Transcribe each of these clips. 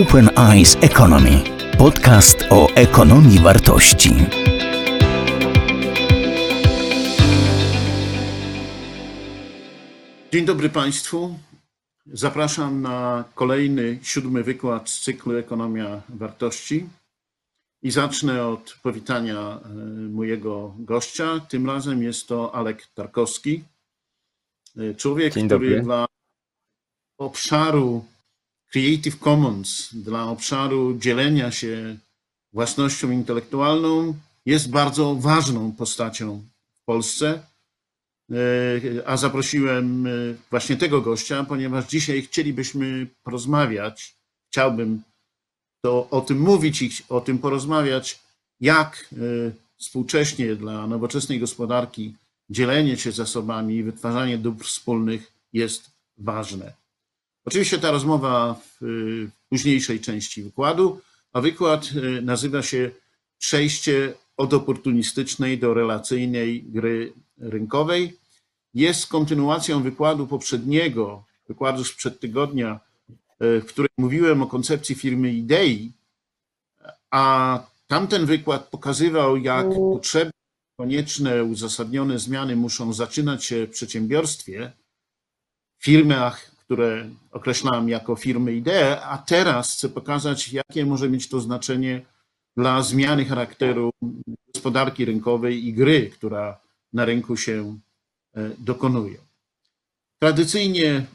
Open Eyes Economy. Podcast o ekonomii wartości. Dzień dobry Państwu. Zapraszam na kolejny siódmy wykład z cyklu Ekonomia Wartości. I zacznę od powitania e, mojego gościa. Tym razem jest to Alek Tarkowski, e, człowiek, Dzień który dla obszaru Creative Commons, dla obszaru dzielenia się własnością intelektualną jest bardzo ważną postacią w Polsce. E, A zaprosiłem e, właśnie tego gościa, ponieważ dzisiaj chcielibyśmy porozmawiać, chciałbym to o tym mówić i o tym porozmawiać, jak e, współcześnie dla nowoczesnej gospodarki dzielenie się zasobami i wytwarzanie dóbr wspólnych jest ważne. Oczywiście ta rozmowa w y, późniejszej części wykładu, a wykład y, nazywa się Przejście od oportunistycznej do relacyjnej gry rynkowej. Jest kontynuacją wykładu poprzedniego, wykładu sprzed tygodnia, y, w którym mówiłem o koncepcji firmy idei, a tamten wykład pokazywał, jak potrzebne, konieczne, uzasadnione zmiany muszą zaczynać się w przedsiębiorstwie, w firmach, które określałem jako firmy idee, a teraz chcę pokazać, jakie może mieć to znaczenie dla zmiany charakteru gospodarki rynkowej i gry, która na rynku się e, dokonuje. Tradycyjnie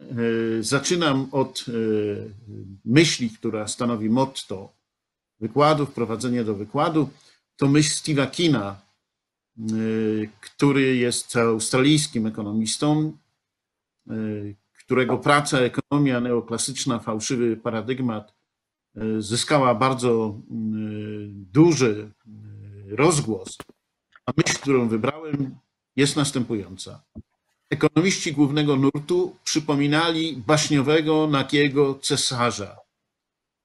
e, zaczynam od e, myśli, która stanowi motto wykładu, wprowadzenie do wykładu. To myśl Steve'a Kina, który jest australijskim ekonomistą, którego praca Ekonomia neoklasyczna, fałszywy paradygmat y, zyskała bardzo y, duży y, rozgłos. A myśl, którą wybrałem, jest następująca. Ekonomiści głównego nurtu przypominali baśniowego nagiego cesarza,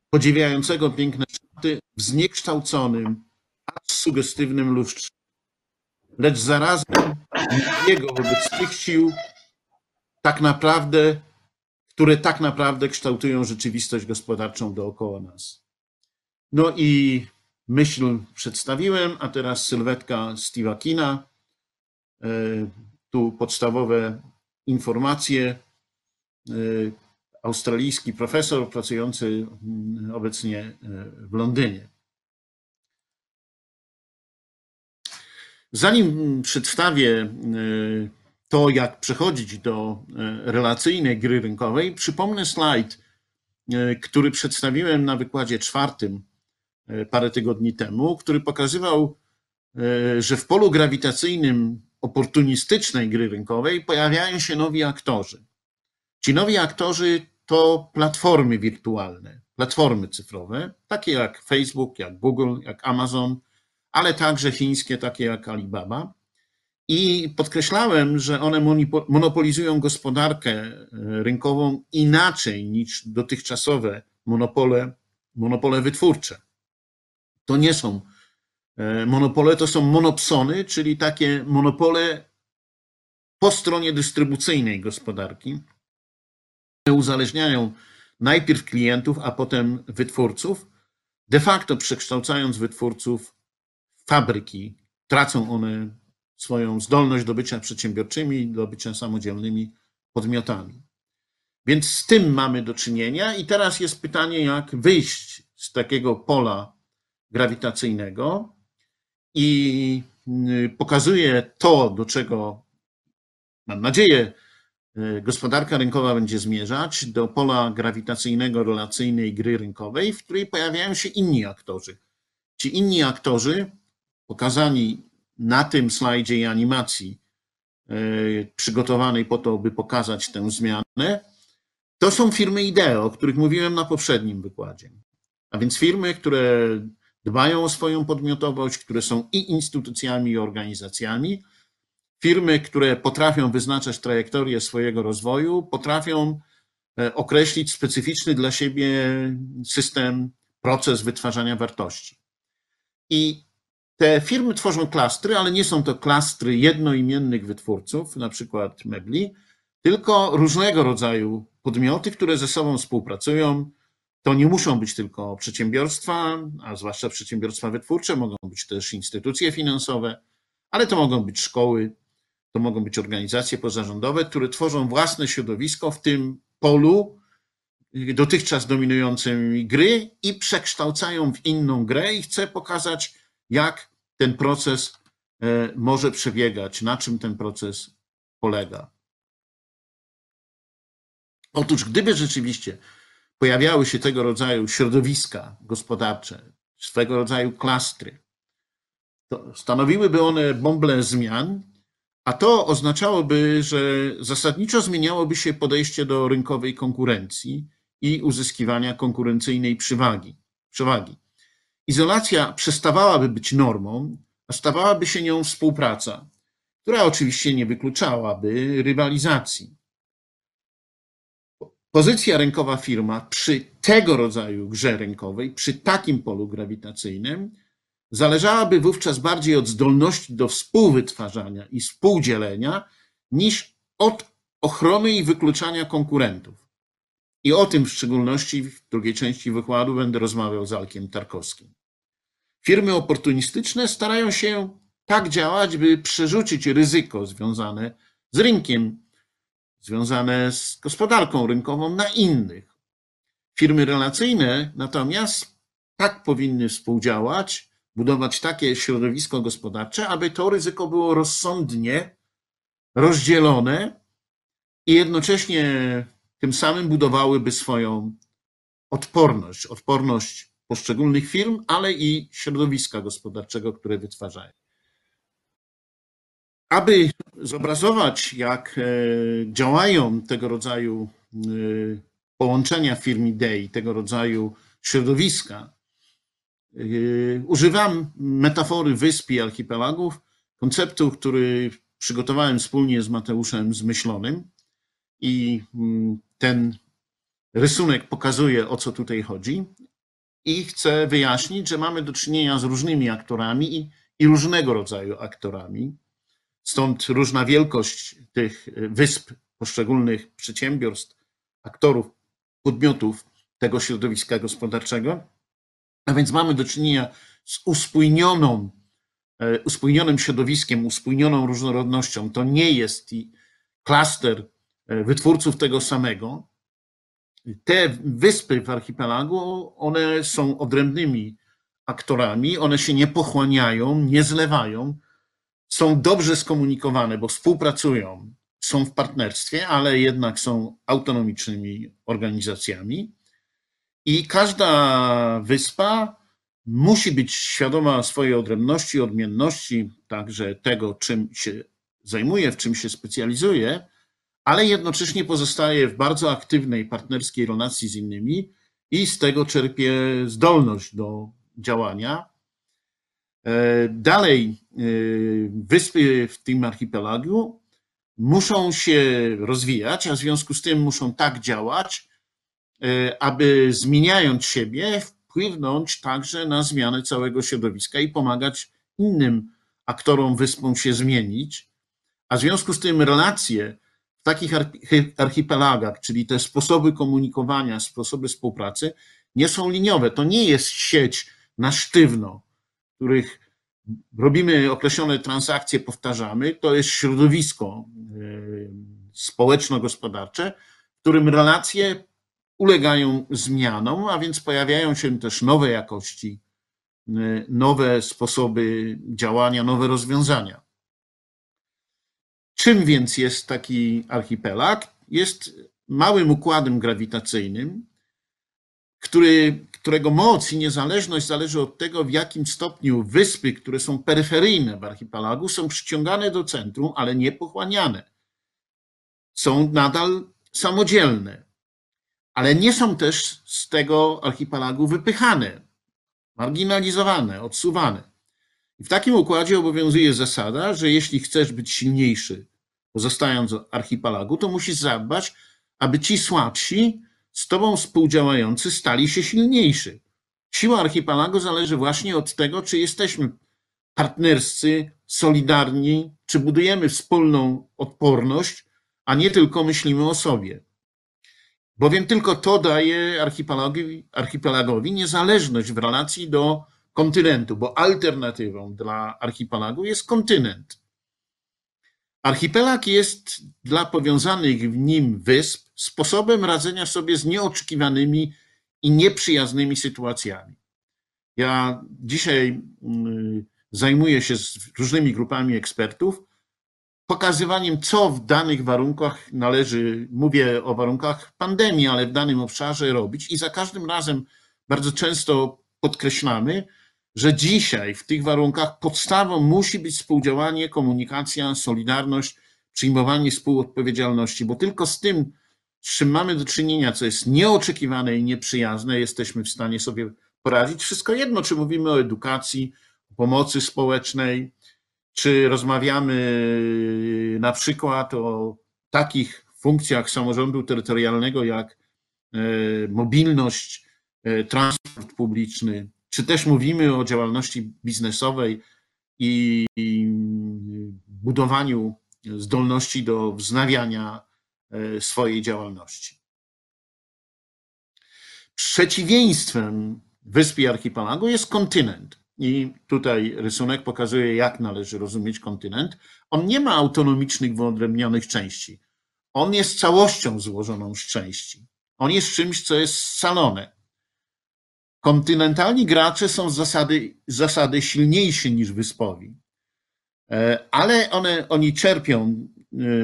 podziwiającego piękne szaty w zniekształconym, aż sugestywnym lustrze. Lecz zarazem jego wobec tych sił tak naprawdę, które tak naprawdę kształtują rzeczywistość gospodarczą dookoła nas. No i myśl przedstawiłem, a teraz sylwetka Steve'a Kina. E, Tu podstawowe informacje. E, Australijski profesor pracujący mm, obecnie e, w Londynie. Zanim przedstawię to, jak przechodzić do e, relacyjnej gry rynkowej, przypomnę slajd, e, który przedstawiłem na wykładzie czwartym e, parę tygodni temu, który pokazywał, że w polu grawitacyjnym oportunistycznej gry rynkowej pojawiają się nowi aktorzy. Ci nowi aktorzy to platformy wirtualne, platformy cyfrowe, takie jak Facebook, jak Google, jak Amazon, ale także chińskie, takie jak Alibaba. I podkreślałem, że one monopolizują gospodarkę e, rynkową inaczej niż dotychczasowe monopole, monopole wytwórcze. To nie są e, monopole, to są monopsony, czyli takie monopole po stronie dystrybucyjnej gospodarki. Uzależniają najpierw klientów, a potem wytwórców, de facto przekształcając wytwórców w fabryki. Tracą one swoją zdolność do bycia przedsiębiorczymi, do bycia samodzielnymi podmiotami. Więc z tym mamy do czynienia, i teraz jest pytanie, jak wyjść z takiego pola grawitacyjnego. I y, pokazuje to, do czego mam nadzieję, y, gospodarka rynkowa będzie zmierzać, do pola grawitacyjnego, relacyjnej gry rynkowej, w której pojawiają się inni aktorzy. Ci inni aktorzy, pokazani na tym slajdzie i animacji e, przygotowanej po to, by pokazać tę zmianę, to są firmy ideo, o których mówiłem na poprzednim wykładzie. A więc firmy, które dbają o swoją podmiotowość, które są i instytucjami, i organizacjami, firmy, które potrafią wyznaczać trajektorię swojego rozwoju, potrafią e, określić specyficzny dla siebie system, proces wytwarzania wartości. I te firmy tworzą klastry, ale nie są to klastry jednoimiennych wytwórców, na przykład mebli, tylko różnego rodzaju podmioty, które ze sobą współpracują. To nie muszą być tylko przedsiębiorstwa, a zwłaszcza przedsiębiorstwa wytwórcze, mogą być też instytucje finansowe, ale to mogą być szkoły, to mogą być organizacje pozarządowe, które tworzą własne środowisko w tym polu dotychczas dominującym gry i przekształcają w inną grę i chcę pokazać, jak ten proces e, może przebiegać, na czym ten proces polega. Otóż, gdyby rzeczywiście pojawiały się tego rodzaju środowiska gospodarcze, swego rodzaju klastry, to stanowiłyby one bąble zmian, a to oznaczałoby, że zasadniczo zmieniałoby się podejście do rynkowej konkurencji i uzyskiwania konkurencyjnej przewagi. przewagi. Izolacja przestawałaby być normą, a stawałaby się nią współpraca, która oczywiście nie wykluczałaby rywalizacji. Pozycja rynkowa firma przy tego rodzaju grze rynkowej, przy takim polu grawitacyjnym, zależałaby wówczas bardziej od zdolności do współwytwarzania i współdzielenia niż od ochrony i wykluczania konkurentów. I o tym w szczególności w drugiej części wykładu będę rozmawiał z Alkiem Tarkowskim. Firmy oportunistyczne starają się tak działać, by przerzucić ryzyko związane z rynkiem, związane z gospodarką rynkową na innych. Firmy relacyjne natomiast tak powinny współdziałać, budować takie środowisko gospodarcze, aby to ryzyko było rozsądnie rozdzielone i jednocześnie tym samym budowałyby swoją odporność, odporność poszczególnych firm, ale i środowiska gospodarczego, które wytwarzają. Aby zobrazować, jak e, działają tego rodzaju e, połączenia firm idei, tego rodzaju środowiska, e, używam metafory wysp i archipelagów, konceptu, który przygotowałem wspólnie z Mateuszem Zmyślonym i mm, ten rysunek pokazuje, o co tutaj chodzi. I chcę wyjaśnić, że mamy do czynienia z różnymi aktorami i, i różnego rodzaju aktorami. Stąd różna wielkość tych wysp, poszczególnych przedsiębiorstw, aktorów, podmiotów tego środowiska gospodarczego. A więc mamy do czynienia z uspójnioną, e, uspójnionym środowiskiem, uspójnioną różnorodnością. To nie jest klaster E, wytwórców tego samego. Te wyspy w archipelagu, one są odrębnymi aktorami, one się nie pochłaniają, nie zlewają, są dobrze skomunikowane, bo współpracują, są w partnerstwie, ale jednak są autonomicznymi organizacjami. I każda wyspa musi być świadoma swojej odrębności, odmienności, także tego, czym się zajmuje, w czym się specjalizuje, ale jednocześnie pozostaje w bardzo aktywnej partnerskiej relacji z innymi i z tego czerpie zdolność do działania. E, dalej, e, wyspy w tym archipelagu muszą się rozwijać, a w związku z tym muszą tak działać, e, aby zmieniając siebie, wpłynąć także na zmianę całego środowiska i pomagać innym aktorom wyspom się zmienić. A w związku z tym relacje takich archipelagach, czyli te sposoby komunikowania, sposoby współpracy, nie są liniowe. To nie jest sieć na sztywno, w których robimy określone transakcje, powtarzamy. To jest środowisko y, społeczno-gospodarcze, w którym relacje ulegają zmianom, a więc pojawiają się też nowe jakości, y, nowe sposoby działania, nowe rozwiązania. Czym więc jest taki archipelag? Jest małym układem grawitacyjnym, który, którego moc i niezależność zależy od tego, w jakim stopniu wyspy, które są peryferyjne w archipelagu, są przyciągane do centrum, ale nie pochłaniane. Są nadal samodzielne, ale nie są też z tego archipelagu wypychane, marginalizowane, odsuwane. I w takim układzie obowiązuje zasada, że jeśli chcesz być silniejszy, pozostając w archipelagu, to musisz zadbać, aby ci słabsi, z tobą współdziałający, stali się silniejsi. Siła archipelagu zależy właśnie od tego, czy jesteśmy partnerscy, solidarni, czy budujemy wspólną odporność, a nie tylko myślimy o sobie. Bowiem tylko to daje archipelagowi, archipelagowi niezależność w relacji do kontynentu, bo alternatywą dla archipelagu jest kontynent. Archipelag jest dla powiązanych w nim wysp sposobem radzenia sobie z nieoczekiwanymi i nieprzyjaznymi sytuacjami. Ja dzisiaj mm, zajmuję się z różnymi grupami ekspertów, pokazywaniem, co w danych warunkach należy, mówię o warunkach pandemii, ale w danym obszarze robić. I za każdym razem bardzo często podkreślamy, że dzisiaj w tych warunkach podstawą musi być współdziałanie, komunikacja, solidarność, przyjmowanie współodpowiedzialności, bo tylko z tym, z czym mamy do czynienia, co jest nieoczekiwane i nieprzyjazne, jesteśmy w stanie sobie poradzić. Wszystko jedno, czy mówimy o edukacji, o pomocy społecznej, czy rozmawiamy na przykład o takich funkcjach samorządu terytorialnego jak e, mobilność, e, transport publiczny, czy też mówimy o działalności biznesowej i budowaniu zdolności do wznawiania e, swojej działalności. Przeciwieństwem wyspy archipelagu jest kontynent. I tutaj rysunek pokazuje, jak należy rozumieć kontynent. On nie ma autonomicznych, wyodrębnionych części. On jest całością złożoną z części. On jest czymś, co jest scalone. Kontynentalni gracze są z zasady, zasady silniejsi niż wyspowi, e, ale one, oni czerpią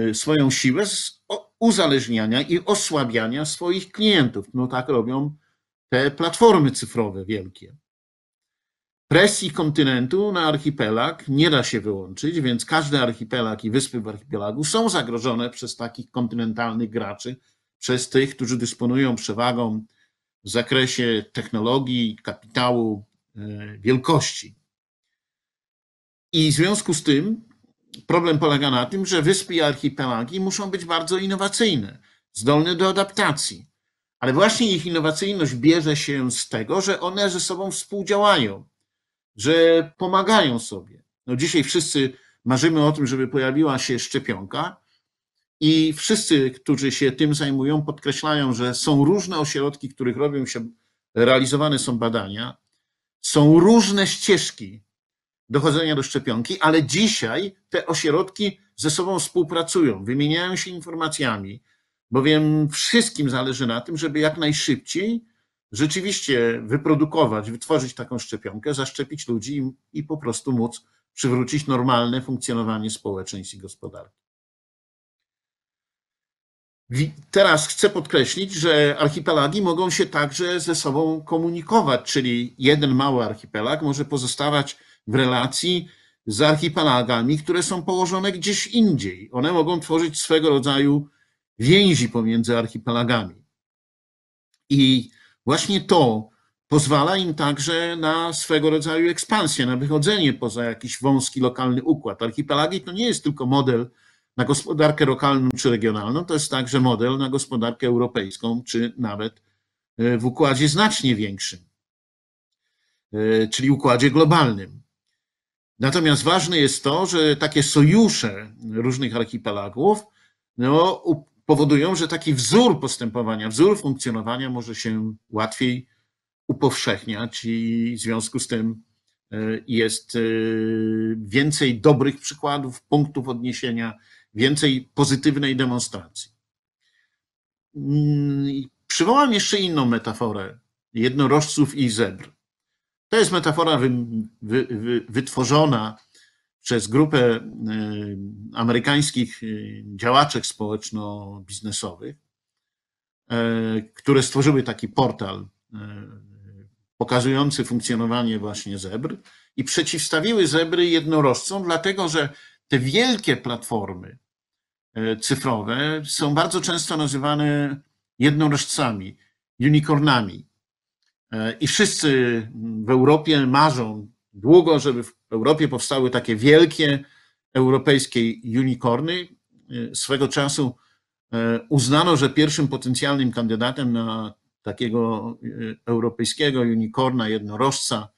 e, swoją siłę z uzależniania i osłabiania swoich klientów. No tak robią te platformy cyfrowe wielkie. Presji kontynentu na archipelag nie da się wyłączyć, więc każdy archipelag i wyspy w archipelagu są zagrożone przez takich kontynentalnych graczy, przez tych, którzy dysponują przewagą w zakresie technologii, kapitału, e, wielkości. I w związku z tym problem polega na tym, że wyspy i archipelagi muszą być bardzo innowacyjne, zdolne do adaptacji. Ale właśnie ich innowacyjność bierze się z tego, że one ze sobą współdziałają, że pomagają sobie. No dzisiaj wszyscy marzymy o tym, żeby pojawiła się szczepionka, i wszyscy, którzy się tym zajmują, podkreślają, że są różne ośrodki, których robią się, realizowane są badania, są różne ścieżki dochodzenia do szczepionki, ale dzisiaj te ośrodki ze sobą współpracują, wymieniają się informacjami, bowiem wszystkim zależy na tym, żeby jak najszybciej rzeczywiście wyprodukować, wytworzyć taką szczepionkę, zaszczepić ludzi i, i po prostu móc przywrócić normalne funkcjonowanie społeczeństw i gospodarki. Teraz chcę podkreślić, że archipelagi mogą się także ze sobą komunikować, czyli jeden mały archipelag może pozostawać w relacji z archipelagami, które są położone gdzieś indziej. One mogą tworzyć swego rodzaju więzi pomiędzy archipelagami. I właśnie to pozwala im także na swego rodzaju ekspansję, na wychodzenie poza jakiś wąski lokalny układ. Archipelagi to nie jest tylko model na gospodarkę lokalną czy regionalną, to jest także model na gospodarkę europejską, czy nawet e, w układzie znacznie większym, e, czyli układzie globalnym. Natomiast ważne jest to, że takie sojusze różnych archipelagów no, powodują, że taki wzór postępowania, wzór funkcjonowania może się łatwiej upowszechniać i w związku z tym e, jest więcej dobrych przykładów, punktów odniesienia, więcej pozytywnej demonstracji. Mm, przywołam jeszcze inną metaforę jednorożców i zebr. To jest metafora wy, wy, wy, wytworzona przez grupę e, amerykańskich e, działaczek społeczno-biznesowych, e, które stworzyły taki portal pokazujący funkcjonowanie właśnie zebr i przeciwstawiły zebry jednorożcom, dlatego że te wielkie platformy, E, cyfrowe są bardzo często nazywane jednorożcami, unicornami. E, I wszyscy w Europie marzą długo, żeby w Europie powstały takie wielkie europejskie unicorny. E, swego czasu uznano, że pierwszym potencjalnym kandydatem na takiego europejskiego unicorna, jednorożca,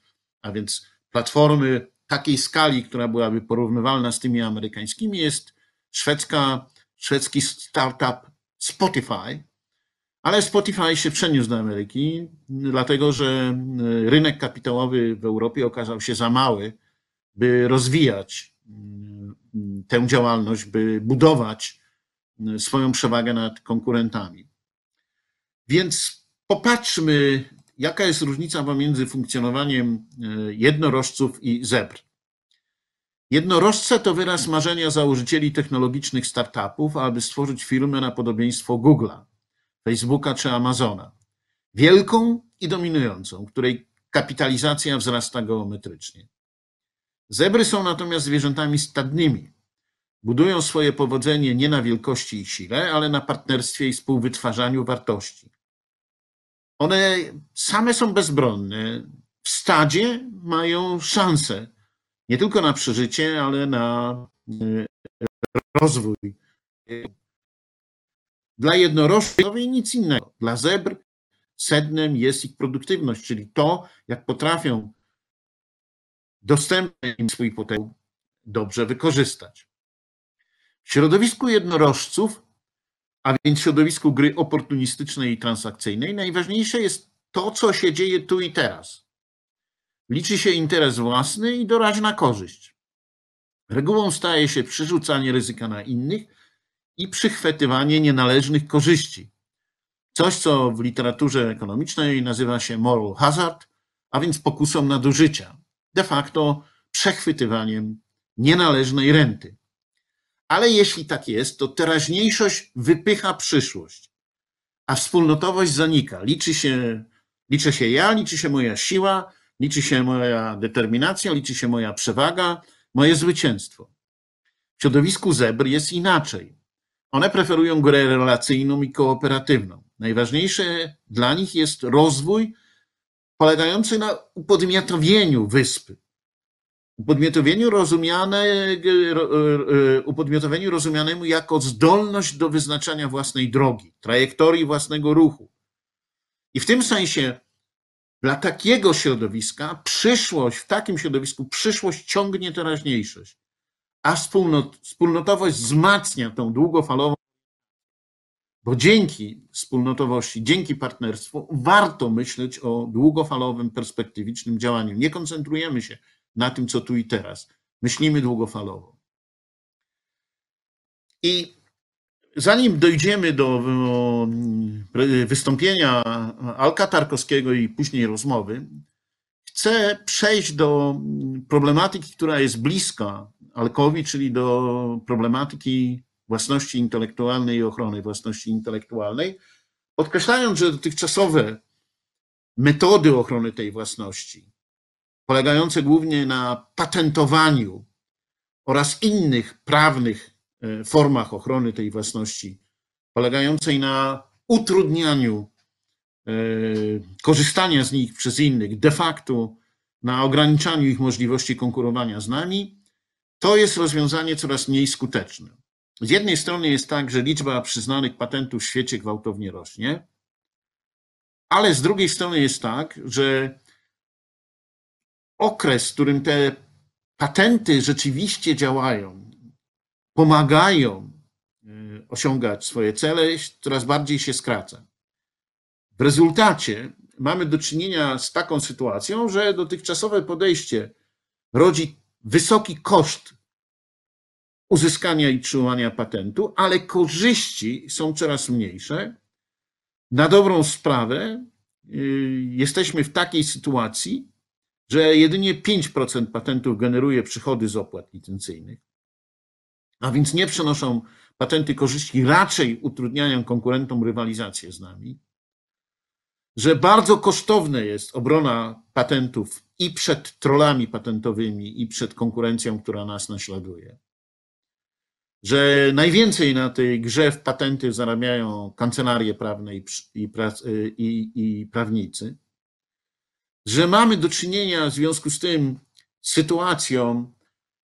a więc platformy takiej skali, która byłaby porównywalna z tymi amerykańskimi, jest szwedzka szwedzki startup Spotify, ale Spotify się przeniósł do Ameryki, dlatego że rynek kapitałowy w Europie okazał się za mały, by rozwijać mm, tę działalność, by budować swoją przewagę nad konkurentami. Więc popatrzmy, jaka jest różnica pomiędzy funkcjonowaniem e, jednorożców i zebr. Jednorożce to wyraz marzenia założycieli technologicznych startupów, aby stworzyć firmę na podobieństwo Google'a, Facebooka czy Amazona. Wielką i dominującą, której kapitalizacja wzrasta geometrycznie. Zebry są natomiast zwierzętami stadnymi. Budują swoje powodzenie nie na wielkości i sile, ale na partnerstwie i współwytwarzaniu wartości. One same są bezbronne. W stadzie mają szansę nie tylko na przeżycie, ale na e, rozwój. Dla jednorożców nic innego. Dla zebr sednem jest ich produktywność, czyli to, jak potrafią dostępny im swój potencjał dobrze wykorzystać. W środowisku jednorożców, a więc w środowisku gry oportunistycznej i transakcyjnej, najważniejsze jest to, co się dzieje tu i teraz. Liczy się interes własny i doraźna korzyść. Regułą staje się przerzucanie ryzyka na innych i przychwytywanie nienależnych korzyści. Coś, co w literaturze ekonomicznej nazywa się moral hazard, a więc pokusą nadużycia, de facto przechwytywaniem nienależnej renty. Ale jeśli tak jest, to teraźniejszość wypycha przyszłość, a wspólnotowość zanika. Liczy się, liczy się ja, liczy się moja siła, liczy się moja determinacja, liczy się moja przewaga, moje zwycięstwo. W środowisku zebr jest inaczej. One preferują grę relacyjną i kooperatywną. Najważniejsze dla nich jest rozwój polegający na upodmiotowieniu wyspy. Upodmiotowieniu, rozumiane, upodmiotowieniu rozumianemu jako zdolność do wyznaczania własnej drogi, trajektorii własnego ruchu. I w tym sensie dla takiego środowiska przyszłość, w takim środowisku przyszłość ciągnie teraźniejszość, a wspólnot, wspólnotowość wzmacnia tą długofalową, bo dzięki wspólnotowości, dzięki partnerstwu warto myśleć o długofalowym, perspektywicznym działaniu. Nie koncentrujemy się na tym, co tu i teraz. Myślimy długofalowo. I Zanim dojdziemy do wystąpienia Alka Tarkowskiego i później rozmowy, chcę przejść do problematyki, która jest bliska Alkowi, czyli do problematyki własności intelektualnej i ochrony własności intelektualnej, podkreślając, że dotychczasowe metody ochrony tej własności, polegające głównie na patentowaniu oraz innych prawnych formach ochrony tej własności, polegającej na utrudnianiu e, korzystania z nich przez innych, de facto na ograniczaniu ich możliwości konkurowania z nami, to jest rozwiązanie coraz mniej skuteczne. Z jednej strony jest tak, że liczba przyznanych patentów w świecie gwałtownie rośnie, ale z drugiej strony jest tak, że okres, w którym te patenty rzeczywiście działają, pomagają e, osiągać swoje cele, coraz bardziej się skraca. W rezultacie mamy do czynienia z taką sytuacją, że dotychczasowe podejście rodzi wysoki koszt uzyskania i trzymania patentu, ale korzyści są coraz mniejsze. Na dobrą sprawę y, jesteśmy w takiej sytuacji, że jedynie 5% patentów generuje przychody z opłat licencyjnych a więc nie przenoszą patenty korzyści, raczej utrudniają konkurentom rywalizację z nami, że bardzo kosztowne jest obrona patentów i przed trollami patentowymi, i przed konkurencją, która nas naśladuje. Że najwięcej na tej grze w patenty zarabiają kancelarie prawne i, i, i, i prawnicy. Że mamy do czynienia w związku z tym z sytuacją,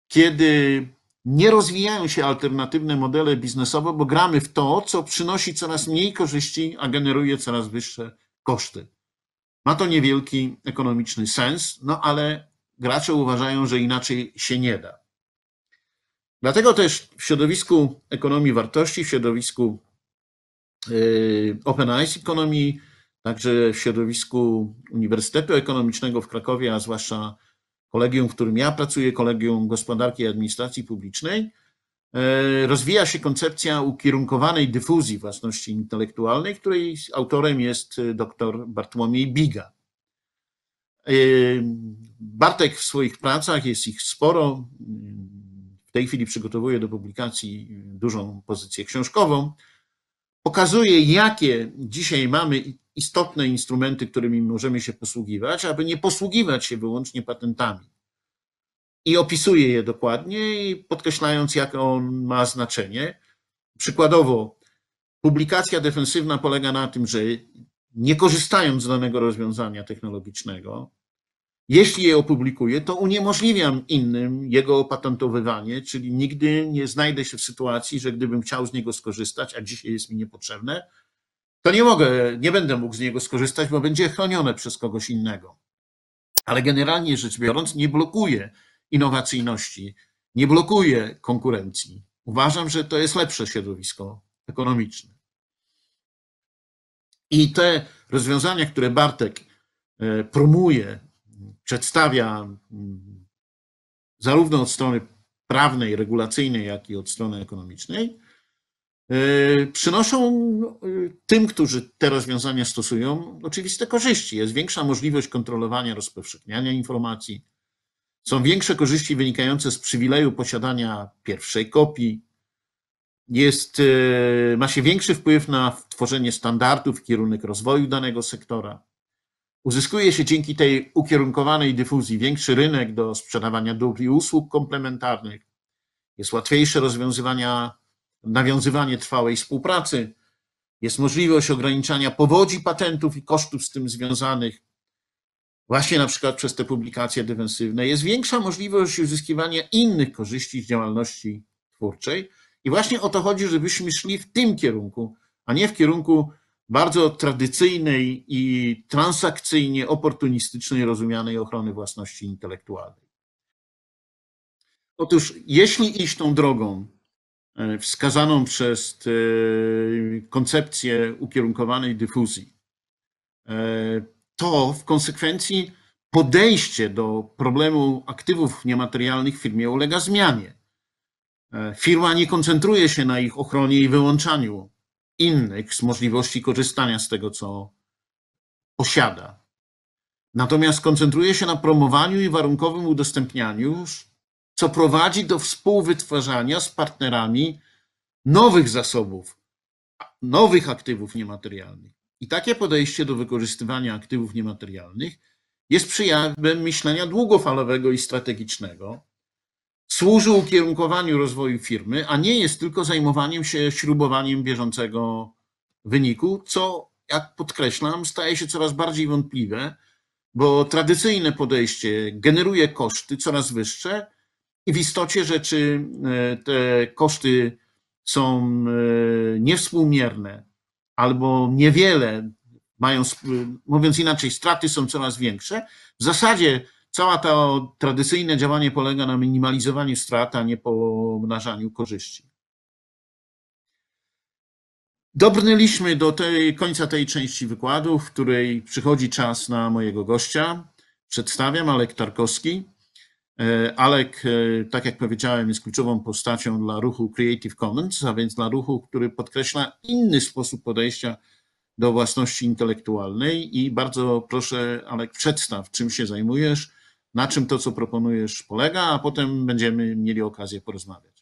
kiedy nie rozwijają się alternatywne modele biznesowe, bo gramy w to, co przynosi coraz mniej korzyści, a generuje coraz wyższe koszty. Ma to niewielki ekonomiczny sens, no ale gracze uważają, że inaczej się nie da. Dlatego też w środowisku ekonomii wartości, w środowisku y, Open Eyes ekonomii, także w środowisku Uniwersytetu Ekonomicznego w Krakowie, a zwłaszcza kolegium, w którym ja pracuję, kolegium gospodarki i administracji publicznej, y, rozwija się koncepcja ukierunkowanej dyfuzji własności intelektualnej, której autorem jest dr Bartłomiej Biga. Y, Bartek w swoich pracach, jest ich sporo, w tej chwili przygotowuje do publikacji dużą pozycję książkową, pokazuje, jakie dzisiaj mamy istotne instrumenty, którymi możemy się posługiwać, aby nie posługiwać się wyłącznie patentami. I opisuje je dokładnie, podkreślając, jakie on ma znaczenie. Przykładowo, publikacja defensywna polega na tym, że nie korzystając z danego rozwiązania technologicznego, jeśli je opublikuję, to uniemożliwiam innym jego opatentowywanie, czyli nigdy nie znajdę się w sytuacji, że gdybym chciał z niego skorzystać, a dzisiaj jest mi niepotrzebne, to nie mogę, nie będę mógł z niego skorzystać, bo będzie chronione przez kogoś innego. Ale generalnie rzecz biorąc, nie blokuje innowacyjności, nie blokuje konkurencji. Uważam, że to jest lepsze środowisko ekonomiczne. I te rozwiązania, które Bartek e, promuje przedstawia mm, zarówno od strony prawnej, regulacyjnej, jak i od strony ekonomicznej, e, przynoszą no, tym, którzy te rozwiązania stosują, oczywiste korzyści. Jest większa możliwość kontrolowania rozpowszechniania informacji, są większe korzyści wynikające z przywileju posiadania pierwszej kopii, jest, e, ma się większy wpływ na tworzenie standardów, kierunek rozwoju danego sektora. Uzyskuje się dzięki tej ukierunkowanej dyfuzji większy rynek do sprzedawania dóbr i usług komplementarnych. Jest łatwiejsze rozwiązywania, nawiązywanie trwałej współpracy. Jest możliwość ograniczania powodzi patentów i kosztów z tym związanych. Właśnie na przykład przez te publikacje defensywne jest większa możliwość uzyskiwania innych korzyści z działalności twórczej. I właśnie o to chodzi, żebyśmy szli w tym kierunku, a nie w kierunku bardzo tradycyjnej i transakcyjnie oportunistycznej rozumianej ochrony własności intelektualnej. Otóż, jeśli iść tą drogą e, wskazaną przez e, koncepcję ukierunkowanej dyfuzji, e, to w konsekwencji podejście do problemu aktywów niematerialnych w firmie ulega zmianie. Firma nie koncentruje się na ich ochronie i wyłączaniu innych z możliwości korzystania z tego, co posiada. Natomiast koncentruje się na promowaniu i warunkowym udostępnianiu, co prowadzi do współwytwarzania z partnerami nowych zasobów, nowych aktywów niematerialnych. I takie podejście do wykorzystywania aktywów niematerialnych jest przejawem myślenia długofalowego i strategicznego, służy ukierunkowaniu rozwoju firmy, a nie jest tylko zajmowaniem się śrubowaniem bieżącego wyniku, co, jak podkreślam, staje się coraz bardziej wątpliwe, bo tradycyjne podejście generuje koszty coraz wyższe i w istocie rzeczy e, te koszty są e, niewspółmierne albo niewiele mają, mówiąc inaczej, straty są coraz większe. W zasadzie Cała to tradycyjne działanie polega na minimalizowaniu strat, a nie pomnażaniu korzyści. Dobrnęliśmy do tej, końca tej części wykładu, w której przychodzi czas na mojego gościa. Przedstawiam Alek Tarkowski. E, Alek, e, tak jak powiedziałem, jest kluczową postacią dla ruchu Creative Commons, a więc dla ruchu, który podkreśla inny sposób podejścia do własności intelektualnej. I bardzo proszę, Alek, przedstaw, czym się zajmujesz, na czym to, co proponujesz, polega, a potem będziemy mieli okazję porozmawiać.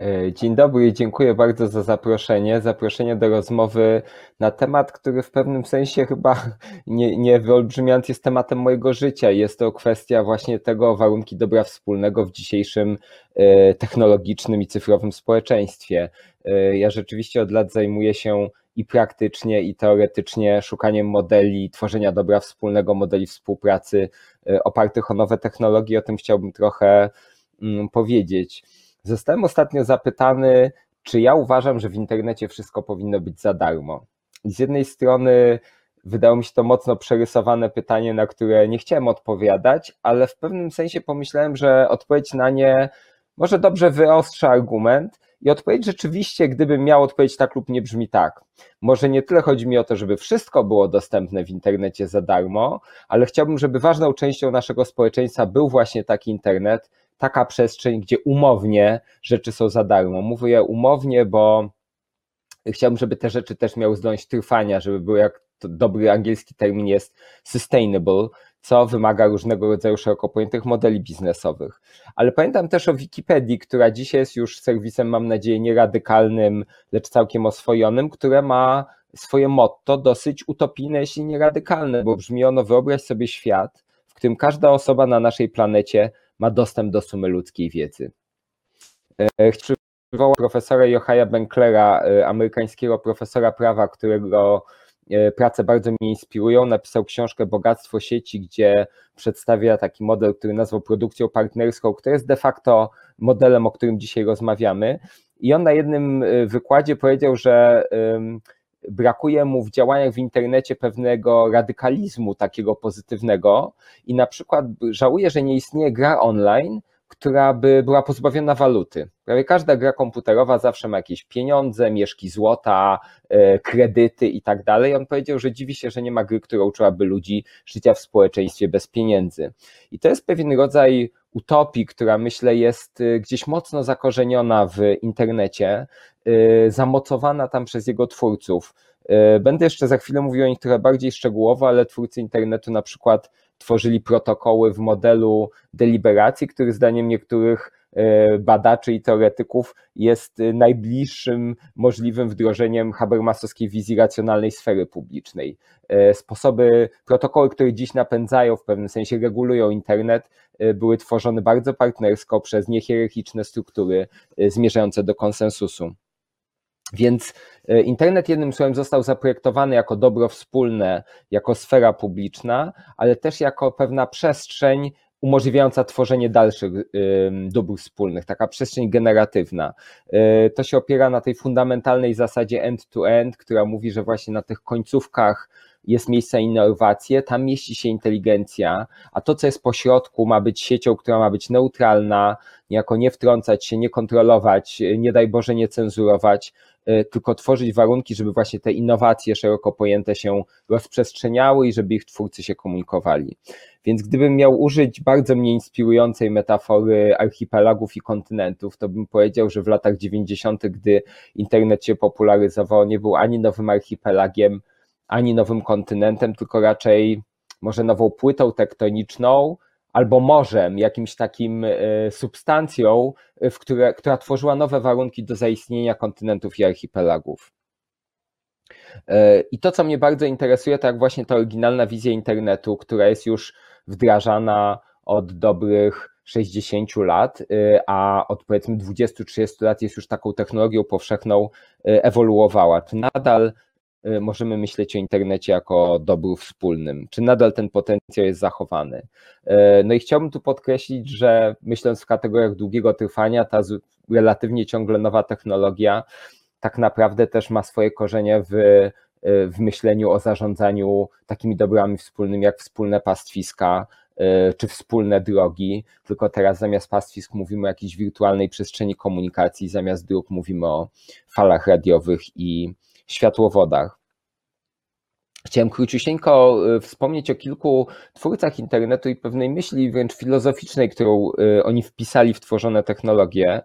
E, dzień dobry i dziękuję bardzo za zaproszenie. Zaproszenie do rozmowy na temat, który w pewnym sensie chyba nie, nie wyolbrzymiając jest tematem mojego życia. Jest to kwestia właśnie tego warunki dobra wspólnego w dzisiejszym e, technologicznym i cyfrowym społeczeństwie. E, ja rzeczywiście od lat zajmuję się i praktycznie, i teoretycznie szukaniem modeli, tworzenia dobra wspólnego, modeli współpracy y, opartych o nowe technologie. O tym chciałbym trochę mm, powiedzieć. Zostałem ostatnio zapytany, czy ja uważam, że w internecie wszystko powinno być za darmo. Z jednej strony wydało mi się to mocno przerysowane pytanie, na które nie chciałem odpowiadać, ale w pewnym sensie pomyślałem, że odpowiedź na nie może dobrze wyostrza argument i odpowiedź rzeczywiście, gdybym miał odpowiedzieć tak lub nie brzmi tak. Może nie tyle chodzi mi o to, żeby wszystko było dostępne w internecie za darmo, ale chciałbym, żeby ważną częścią naszego społeczeństwa był właśnie taki internet, taka przestrzeń, gdzie umownie rzeczy są za darmo. Mówię umownie, bo chciałbym, żeby te rzeczy też miały zdolność trwania, żeby były jak dobry angielski termin jest sustainable, co wymaga różnego rodzaju szeroko pojętych modeli biznesowych. Ale pamiętam też o Wikipedii, która dzisiaj jest już serwisem, mam nadzieję, nie radykalnym, lecz całkiem oswojonym, które ma swoje motto dosyć utopijne, jeśli nie radykalne, bo brzmi ono: wyobraź sobie świat, w którym każda osoba na naszej planecie ma dostęp do sumy ludzkiej wiedzy. E, chcę przywołać profesora Johaja Benklera, e, amerykańskiego profesora prawa, którego E, prace bardzo mnie inspirują. Napisał książkę Bogactwo sieci, gdzie przedstawia taki model, który nazwał produkcją partnerską, który jest de facto modelem, o którym dzisiaj rozmawiamy. I on na jednym e, wykładzie powiedział, że brakuje mu w działaniach w internecie pewnego radykalizmu takiego pozytywnego i na przykład żałuje, że nie istnieje gra online, która by była pozbawiona waluty. Prawie każda gra komputerowa zawsze ma jakieś pieniądze, mieszki złota, e, kredyty i tak dalej. On powiedział, że dziwi się, że nie ma gry, która uczyłaby ludzi życia w społeczeństwie bez pieniędzy. I to jest pewien rodzaj utopii, która myślę jest e, gdzieś mocno zakorzeniona w internecie, e, zamocowana tam przez jego twórców. Będę jeszcze za chwilę mówił o nich trochę bardziej szczegółowo, ale twórcy internetu na przykład tworzyli protokoły w modelu deliberacji, który zdaniem niektórych e, badaczy i teoretyków jest najbliższym możliwym wdrożeniem habermasowskiej wizji racjonalnej sfery publicznej. E, sposoby, protokoły, które dziś napędzają, w pewnym sensie regulują internet, e, były tworzone bardzo partnersko przez niehierarchiczne struktury zmierzające do konsensusu. Więc e, internet jednym słowem został zaprojektowany jako dobro wspólne, jako sfera publiczna, ale też jako pewna przestrzeń umożliwiająca tworzenie dalszych dóbr wspólnych, taka przestrzeń generatywna. E, to się opiera na tej fundamentalnej zasadzie end-to-end, -end, która mówi, że właśnie na tych końcówkach jest miejsce na innowacje, tam mieści się inteligencja, a to, co jest pośrodku, ma być siecią, która ma być neutralna, niejako nie wtrącać się, nie kontrolować, nie daj Boże nie cenzurować, e, tylko tworzyć warunki, żeby właśnie te innowacje szeroko pojęte się rozprzestrzeniały i żeby ich twórcy się komunikowali. Więc gdybym miał użyć bardzo mnie inspirującej metafory archipelagów i kontynentów, to bym powiedział, że w latach 90., gdy internet się popularyzował, nie był ani nowym archipelagiem, ani nowym kontynentem, tylko raczej może nową płytą tektoniczną, albo morzem, jakimś takim e, substancją, w które, która tworzyła nowe warunki do zaistnienia kontynentów i archipelagów. E, I to, co mnie bardzo interesuje, to jak właśnie ta oryginalna wizja internetu, która jest już wdrażana od dobrych 60 lat, e, a od powiedzmy 20-30 lat jest już taką technologią powszechną, ewoluowała. Czy nadal możemy myśleć o internecie jako dobru wspólnym? Czy nadal ten potencjał jest zachowany? Y, no i chciałbym tu podkreślić, że myśląc w kategoriach długiego trwania, ta relatywnie ciągle nowa technologia tak naprawdę też ma swoje korzenie w, y, w myśleniu o zarządzaniu takimi dobrami wspólnymi, jak wspólne pastwiska, czy wspólne drogi, tylko teraz zamiast pastwisk mówimy o jakiejś wirtualnej przestrzeni komunikacji, zamiast dróg mówimy o falach radiowych i światłowodach. Chciałem króciusieńko y, wspomnieć o kilku twórcach internetu i pewnej myśli wręcz filozoficznej, którą y, oni wpisali w tworzone technologie,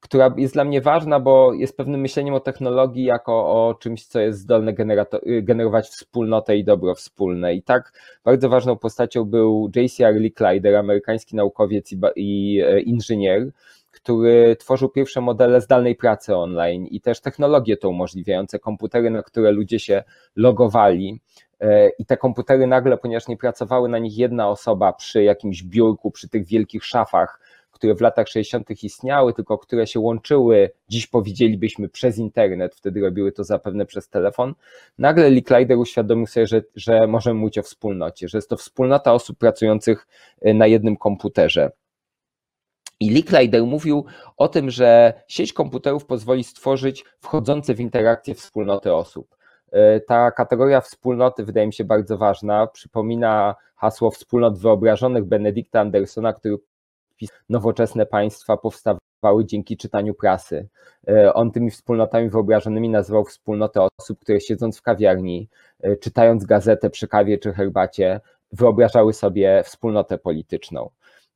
która jest dla mnie ważna, bo jest pewnym myśleniem o technologii jako o czymś, co jest zdolne y, generować wspólnotę i dobro wspólne. I tak bardzo ważną postacią był J.C.R. Licklider, amerykański naukowiec i e, inżynier, który tworzył pierwsze modele zdalnej pracy online i też technologie to umożliwiające, komputery, na które ludzie się logowali. E, I te komputery nagle, ponieważ nie pracowały na nich jedna osoba przy jakimś biurku, przy tych wielkich szafach, które w latach 60. istniały, tylko które się łączyły, dziś powiedzielibyśmy przez internet, wtedy robiły to zapewne przez telefon. Nagle Licklider uświadomił sobie, że, że możemy mówić o wspólnocie, że jest to wspólnota osób pracujących e, na jednym komputerze. I Licklider mówił o tym, że sieć komputerów pozwoli stworzyć wchodzące w interakcję wspólnoty osób. Ta kategoria wspólnoty wydaje mi się bardzo ważna. Przypomina hasło wspólnot wyobrażonych Benedykta Andersona, który nowoczesne państwa powstawały dzięki czytaniu prasy. On tymi wspólnotami wyobrażonymi nazywał wspólnotę osób, które siedząc w kawiarni, czytając gazetę przy kawie czy herbacie, wyobrażały sobie wspólnotę polityczną.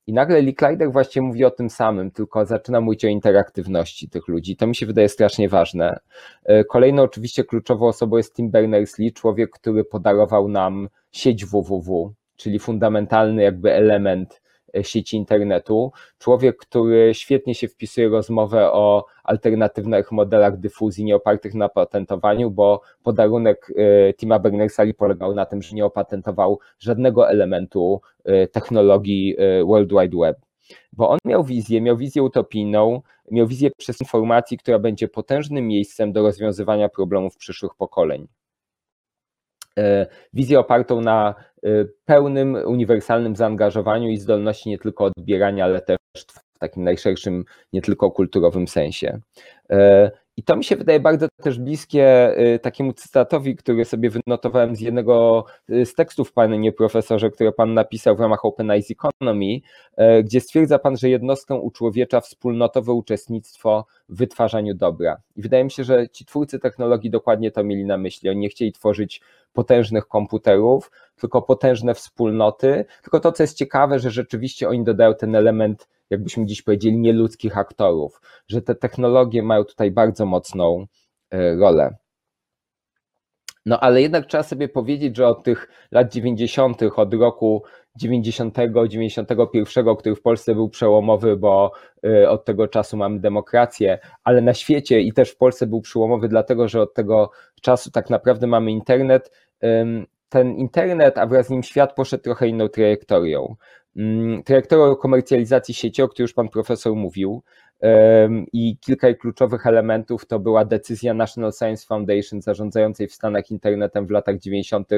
I nagle Licklider właśnie mówi o tym samym, tylko zaczyna mówić o interaktywności tych ludzi. To mi się wydaje strasznie ważne. E, kolejną oczywiście kluczową osobą jest Tim Berners-Lee, człowiek, który podarował nam sieć www, czyli fundamentalny jakby element sieci internetu. Człowiek, który świetnie się wpisuje rozmowę o alternatywnych modelach dyfuzji nieopartych na patentowaniu, bo podarunek y, Tima Berners-Lee polegał na tym, że nie opatentował żadnego elementu y, technologii World Wide Web. Bo on miał wizję, miał wizję utopijną, miał wizję przez informacji, która będzie potężnym miejscem do rozwiązywania problemów przyszłych pokoleń. E, wizję opartą na e, pełnym, uniwersalnym zaangażowaniu i zdolności nie tylko odbierania, ale też w takim najszerszym, nie tylko kulturowym sensie. I to mi się wydaje bardzo też bliskie takiemu cytatowi, który sobie wynotowałem z jednego z tekstów, panie profesorze, które pan napisał w ramach Open Eyes Economy, gdzie stwierdza pan, że jednostką uczłowiecza wspólnotowe uczestnictwo w wytwarzaniu dobra. I wydaje mi się, że ci twórcy technologii dokładnie to mieli na myśli. Oni nie chcieli tworzyć potężnych komputerów, tylko potężne wspólnoty. Tylko to, co jest ciekawe, że rzeczywiście oni dodają ten element, jakbyśmy dziś powiedzieli, nieludzkich aktorów, że te technologie mają tutaj bardzo mocną e, rolę. No ale jednak trzeba sobie powiedzieć, że od tych lat 90., od roku 90, 91, który w Polsce był przełomowy, bo y, od tego czasu mamy demokrację, ale na świecie i też w Polsce był przełomowy, dlatego że od tego czasu tak naprawdę mamy internet. Ten internet, a wraz z nim świat poszedł trochę inną trajektorią. Trajektorią komercjalizacji sieci, o której już pan profesor mówił, i kilka kluczowych elementów to była decyzja National Science Foundation zarządzającej w Stanach internetem w latach 90.,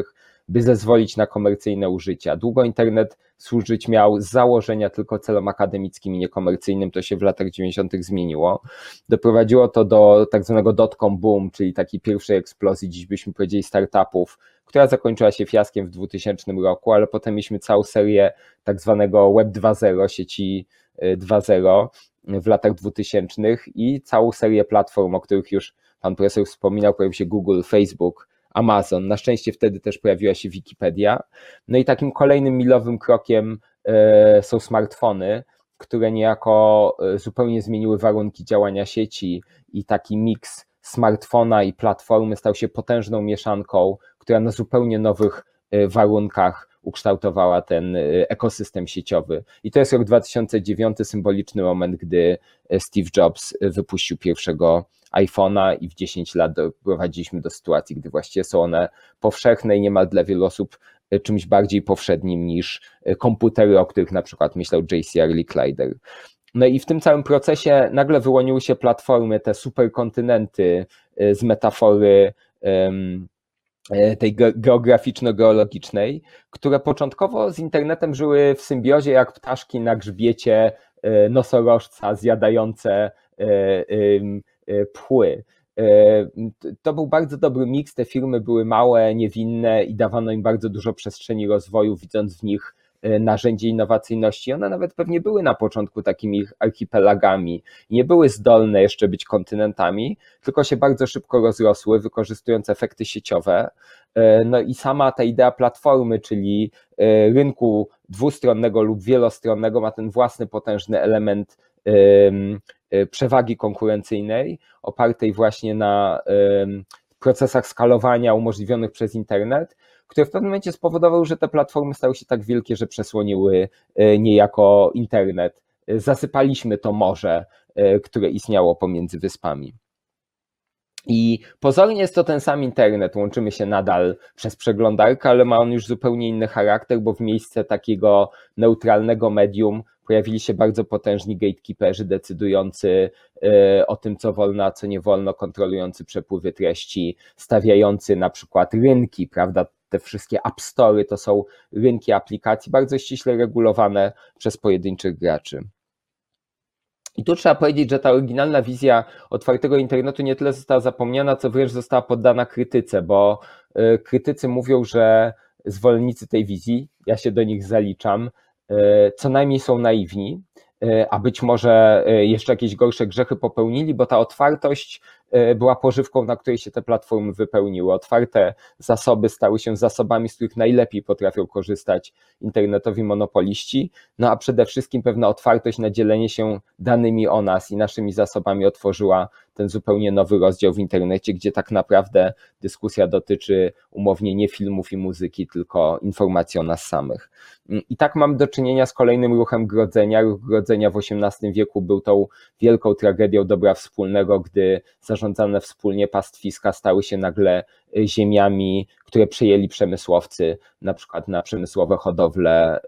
by zezwolić na komercyjne użycia. Długo internet służyć miał z założenia tylko celom akademickim i niekomercyjnym, to się w latach 90. zmieniło. Doprowadziło to do tak zwanego dotcom boom, czyli takiej pierwszej eksplozji, dziś byśmy powiedzieli startupów, która zakończyła się fiaskiem w 2000 roku, ale potem mieliśmy całą serię tak zwanego Web 2.0, sieci 2.0, w latach 2000 i całą serię platform, o których już pan profesor wspominał, pojawił się Google, Facebook, Amazon. Na szczęście wtedy też pojawiła się Wikipedia. No i takim kolejnym milowym krokiem e, są smartfony, które niejako e, zupełnie zmieniły warunki działania sieci i taki miks smartfona i platformy stał się potężną mieszanką, która na zupełnie nowych e, warunkach ukształtowała ten ekosystem sieciowy. I to jest rok 2009, symboliczny moment, gdy Steve Jobs wypuścił pierwszego iPhone'a i w 10 lat doprowadziliśmy do sytuacji, gdy właściwie są one powszechne i niemal dla wielu osób y, czymś bardziej powszednim niż komputery, o których na przykład myślał JCR Licklider. No i w tym całym procesie nagle wyłoniły się platformy, te superkontynenty z metafory E, tej geograficzno-geologicznej, które początkowo z internetem żyły w symbiozie jak ptaszki na grzbiecie e, nosorożca zjadające e, pchły. To był bardzo dobry miks, te firmy były małe, niewinne i dawano im bardzo dużo przestrzeni rozwoju, widząc w nich E, narzędzie innowacyjności. One nawet pewnie były na początku takimi archipelagami. Nie były zdolne jeszcze być kontynentami, tylko się bardzo szybko rozrosły, wykorzystując efekty sieciowe. E, no i sama ta idea platformy, czyli e, rynku dwustronnego lub wielostronnego, ma ten własny potężny element przewagi konkurencyjnej, opartej właśnie na procesach skalowania umożliwionych przez internet, które w pewnym momencie spowodowały, że te platformy stały się tak wielkie, że przesłoniły e, niejako internet. E, zasypaliśmy to morze, e, które istniało pomiędzy wyspami. I pozornie jest to ten sam internet, łączymy się nadal przez przeglądarkę, ale ma on już zupełnie inny charakter, bo w miejsce takiego neutralnego medium pojawili się bardzo potężni gatekeeperzy decydujący o tym, co wolno, a co nie wolno, kontrolujący przepływy treści, stawiający na przykład rynki, prawda? te wszystkie App Story to są rynki aplikacji bardzo ściśle regulowane przez pojedynczych graczy. I tu trzeba powiedzieć, że ta oryginalna wizja otwartego internetu nie tyle została zapomniana, co wręcz została poddana krytyce, bo y, krytycy mówią, że zwolennicy tej wizji, ja się do nich zaliczam, y, co najmniej są naiwni, y, a być może jeszcze jakieś gorsze grzechy popełnili, bo ta otwartość E, była pożywką, na której się te platformy wypełniły. Otwarte zasoby stały się zasobami, z których najlepiej potrafią korzystać internetowi monopoliści, no a przede wszystkim pewna otwartość na dzielenie się danymi o nas i naszymi zasobami otworzyła ten zupełnie nowy rozdział w internecie, gdzie tak naprawdę dyskusja dotyczy umownie nie filmów i muzyki, tylko informacji o nas samych. I tak mam do czynienia z kolejnym ruchem grodzenia. Ruch grodzenia w XVIII wieku był tą wielką tragedią dobra wspólnego, gdy zarządzane wspólnie pastwiska stały się nagle y, ziemiami, które przejęli przemysłowcy, na przykład na przemysłowe hodowle,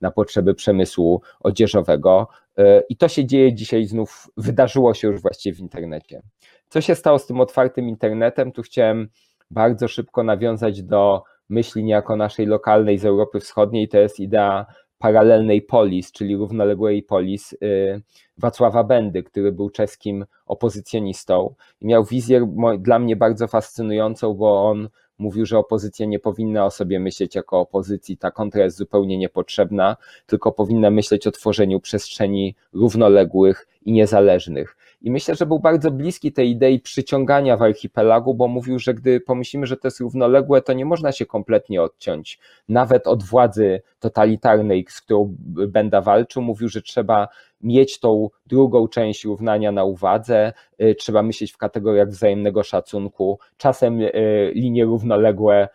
na potrzeby przemysłu odzieżowego. Y, I to się dzieje dzisiaj znów, wydarzyło się już właściwie w internecie. Co się stało z tym otwartym internetem? Tu chciałem bardzo szybko nawiązać do myśli niejako naszej lokalnej z Europy Wschodniej, to jest idea paralelnej polis, czyli równoległej polis y, Wacława Bendy, który był czeskim opozycjonistą miał wizję dla mnie bardzo fascynującą, bo on mówił, że opozycja nie powinna o sobie myśleć jako opozycji, ta kontra jest zupełnie niepotrzebna, tylko powinna myśleć o tworzeniu przestrzeni równoległych i niezależnych. I myślę, że był bardzo bliski tej idei przyciągania w archipelagu, bo mówił, że gdy pomyślimy, że to jest równoległe, to nie można się kompletnie odciąć. Nawet od władzy totalitarnej, z którą Benda walczył, mówił, że trzeba mieć tą drugą część równania na uwadze, y, trzeba myśleć w kategoriach wzajemnego szacunku. Czasem y, linie równoległe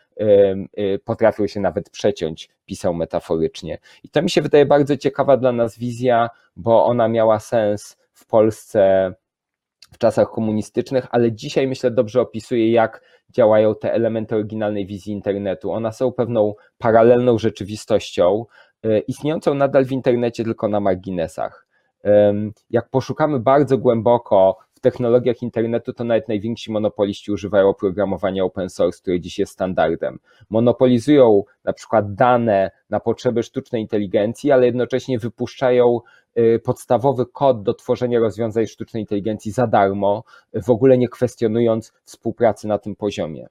y, potrafią się nawet przeciąć, pisał metaforycznie. I to mi się wydaje bardzo ciekawa dla nas wizja, bo ona miała sens w Polsce w czasach komunistycznych, ale dzisiaj myślę dobrze opisuje, jak działają te elementy oryginalnej wizji internetu. One są pewną paralelną rzeczywistością, istniejącą nadal w internecie, tylko na marginesach jak poszukamy bardzo głęboko w technologiach internetu, to nawet najwięksi monopoliści używają oprogramowania open source, które dziś jest standardem. Monopolizują na przykład dane na potrzeby sztucznej inteligencji, ale jednocześnie wypuszczają y, podstawowy kod do tworzenia rozwiązań sztucznej inteligencji za darmo, w ogóle nie kwestionując współpracy na tym poziomie.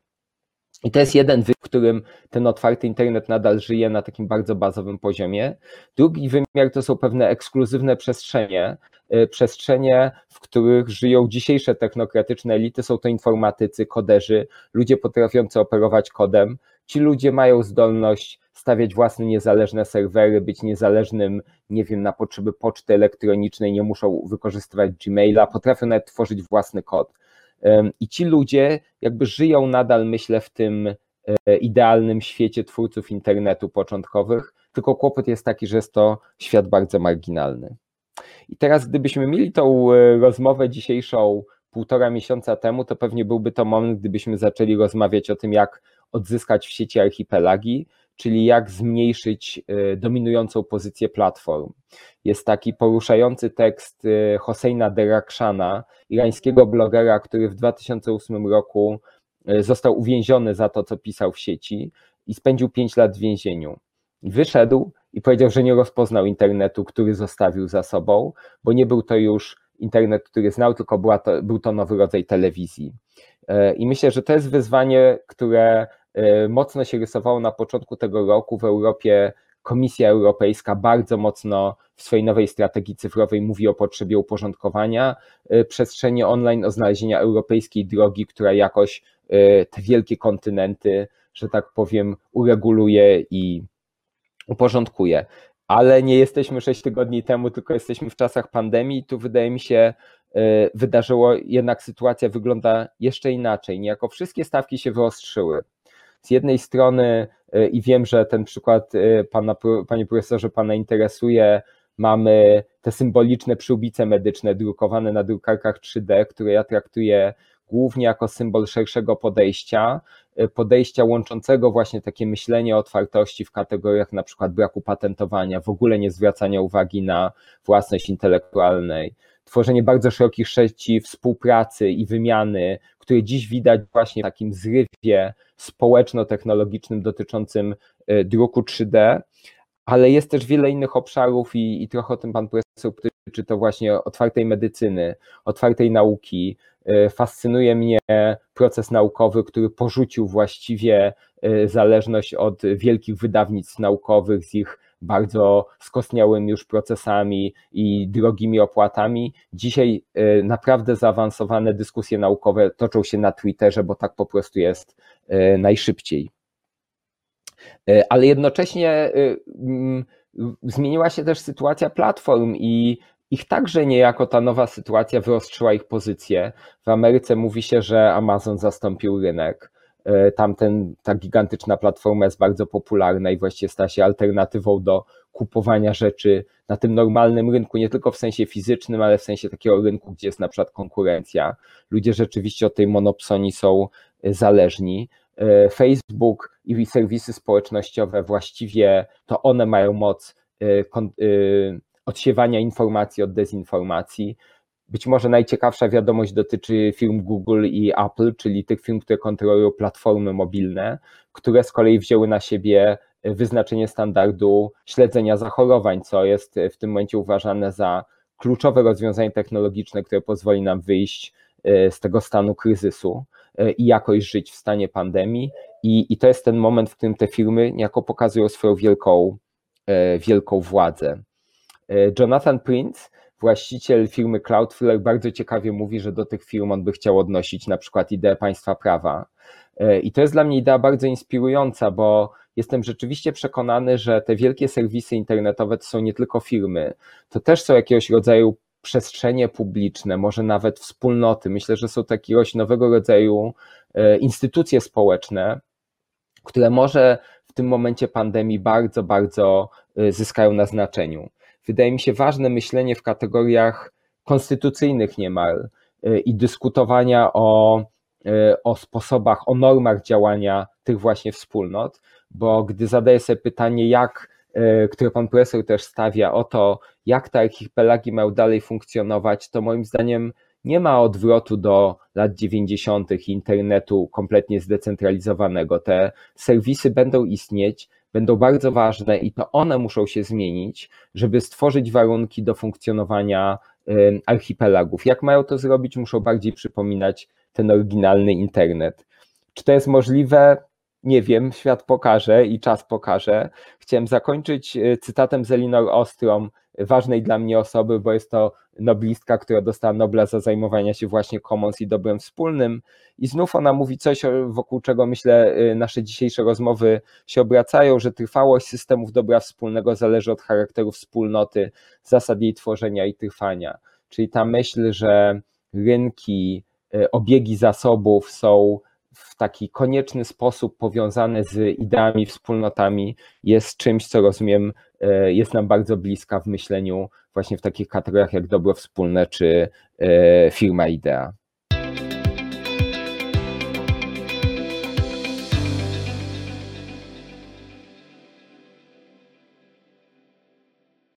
I to jest jeden wymiar, w którym ten otwarty internet nadal żyje na takim bardzo bazowym poziomie. Drugi wymiar to są pewne ekskluzywne przestrzenie, y, przestrzenie, w których żyją dzisiejsze technokratyczne elity, są to informatycy, koderzy, ludzie potrafiący operować kodem. Ci ludzie mają zdolność stawiać własne niezależne serwery, być niezależnym, nie wiem, na potrzeby poczty elektronicznej, nie muszą wykorzystywać Gmaila, potrafią nawet tworzyć własny kod. I ci ludzie jakby żyją nadal, myślę, w tym e, idealnym świecie twórców internetu początkowych, tylko kłopot jest taki, że jest to świat bardzo marginalny. I teraz, gdybyśmy mieli tą e, rozmowę dzisiejszą półtora miesiąca temu, to pewnie byłby to moment, gdybyśmy zaczęli rozmawiać o tym, jak odzyskać w sieci archipelagi, czyli jak zmniejszyć y, dominującą pozycję platform. Jest taki poruszający tekst y, Hosseina Derakshana, irańskiego blogera, który w 2008 roku y, został uwięziony za to, co pisał w sieci i spędził 5 lat w więzieniu. Wyszedł i powiedział, że nie rozpoznał internetu, który zostawił za sobą, bo nie był to już internet, który znał, tylko to, był to nowy rodzaj telewizji. I myślę, że to jest wyzwanie, które E, mocno się rysowało na początku tego roku w Europie. Komisja Europejska bardzo mocno w swojej nowej strategii cyfrowej mówi o potrzebie uporządkowania e, przestrzeni online, o znalezienia europejskiej drogi, która jakoś e, te wielkie kontynenty, że tak powiem, ureguluje i uporządkuje. Ale nie jesteśmy sześć tygodni temu, tylko jesteśmy w czasach pandemii. Tu wydaje mi się, wydarzyło, jednak sytuacja wygląda jeszcze inaczej. Niejako wszystkie stawki się wyostrzyły z jednej strony e, i wiem, że ten przykład e, pana, panie profesorze pana interesuje, mamy te symboliczne przyłbice medyczne drukowane na drukarkach 3D, które ja traktuję głównie jako symbol szerszego podejścia, e, podejścia łączącego właśnie takie myślenie o otwartości w kategoriach na przykład braku patentowania, w ogóle nie zwracania uwagi na własność intelektualnej, tworzenie bardzo szerokich sieci współpracy i wymiany, które dziś widać właśnie w takim zrywie społeczno-technologicznym dotyczącym e, druku 3D, ale jest też wiele innych obszarów i, i trochę o tym pan profesor dotyczy to właśnie otwartej medycyny, otwartej nauki. Fascynuje mnie proces naukowy, który porzucił właściwie zależność od wielkich wydawnictw naukowych z ich bardzo skostniałymi już procesami i drogimi opłatami. Dzisiaj y, naprawdę zaawansowane dyskusje naukowe toczą się na Twitterze, bo tak po prostu jest y, najszybciej. Y, ale jednocześnie mm, zmieniła się też sytuacja platform i ich także niejako ta nowa sytuacja wyostrzyła ich pozycję. W Ameryce mówi się, że Amazon zastąpił rynek. E, tamten, ta gigantyczna platforma jest bardzo popularna i właściwie stała się alternatywą do kupowania rzeczy na tym normalnym rynku, nie tylko w sensie fizycznym, ale w sensie takiego rynku, gdzie jest na przykład konkurencja. Ludzie rzeczywiście od tej monopsonii są e, zależni. E, Facebook i serwisy społecznościowe właściwie to one mają moc odsiewania informacji od dezinformacji. Być może najciekawsza wiadomość dotyczy firm Google i Apple, czyli tych firm, które kontrolują platformy mobilne, które z kolei wzięły na siebie wyznaczenie standardu śledzenia zachorowań, co jest w tym momencie uważane za kluczowe rozwiązanie technologiczne, które pozwoli nam wyjść e, z tego stanu kryzysu e, i jakoś żyć w stanie pandemii. I, i to jest ten moment, w którym te firmy niejako pokazują swoją wielką, e, wielką władzę. Jonathan Prince właściciel firmy Cloudflare bardzo ciekawie mówi, że do tych firm on by chciał odnosić na przykład ideę państwa prawa. E, I to jest dla mnie idea bardzo inspirująca, bo jestem rzeczywiście przekonany, że te wielkie serwisy internetowe to są nie tylko firmy, to też są jakiegoś rodzaju przestrzenie publiczne, może nawet wspólnoty. Myślę, że są jakiegoś nowego rodzaju e, instytucje społeczne, które może w tym momencie pandemii bardzo, bardzo e, zyskają na znaczeniu wydaje mi się ważne myślenie w kategoriach konstytucyjnych niemal y, i dyskutowania o, y, o sposobach, o normach działania tych właśnie wspólnot, bo gdy zadaję sobie pytanie, jak, y, które pan profesor też stawia o to, jak te archipelagi mają dalej funkcjonować, to moim zdaniem nie ma odwrotu do lat 90. internetu kompletnie zdecentralizowanego. Te serwisy będą istnieć, będą bardzo ważne i to one muszą się zmienić, żeby stworzyć warunki do funkcjonowania archipelagów. Jak mają to zrobić, muszą bardziej przypominać ten oryginalny internet. Czy to jest możliwe? Nie wiem, świat pokaże i czas pokaże. Chciałem zakończyć e, cytatem z Elinor Ostrom, ważnej dla mnie osoby, bo jest to noblistka, która dostała Nobla za zajmowanie się właśnie commons i dobrem wspólnym. I znów ona mówi coś, wokół czego myślę y, nasze dzisiejsze rozmowy się obracają, że trwałość systemów dobra wspólnego zależy od charakteru wspólnoty, zasad jej tworzenia i trwania. Czyli ta myśl, że rynki, y, obiegi zasobów są w taki konieczny sposób powiązane z ideami, wspólnotami, jest czymś, co rozumiem, e, jest nam bardzo bliska w myśleniu właśnie w takich kategoriach jak dobro wspólne czy e, firma idea.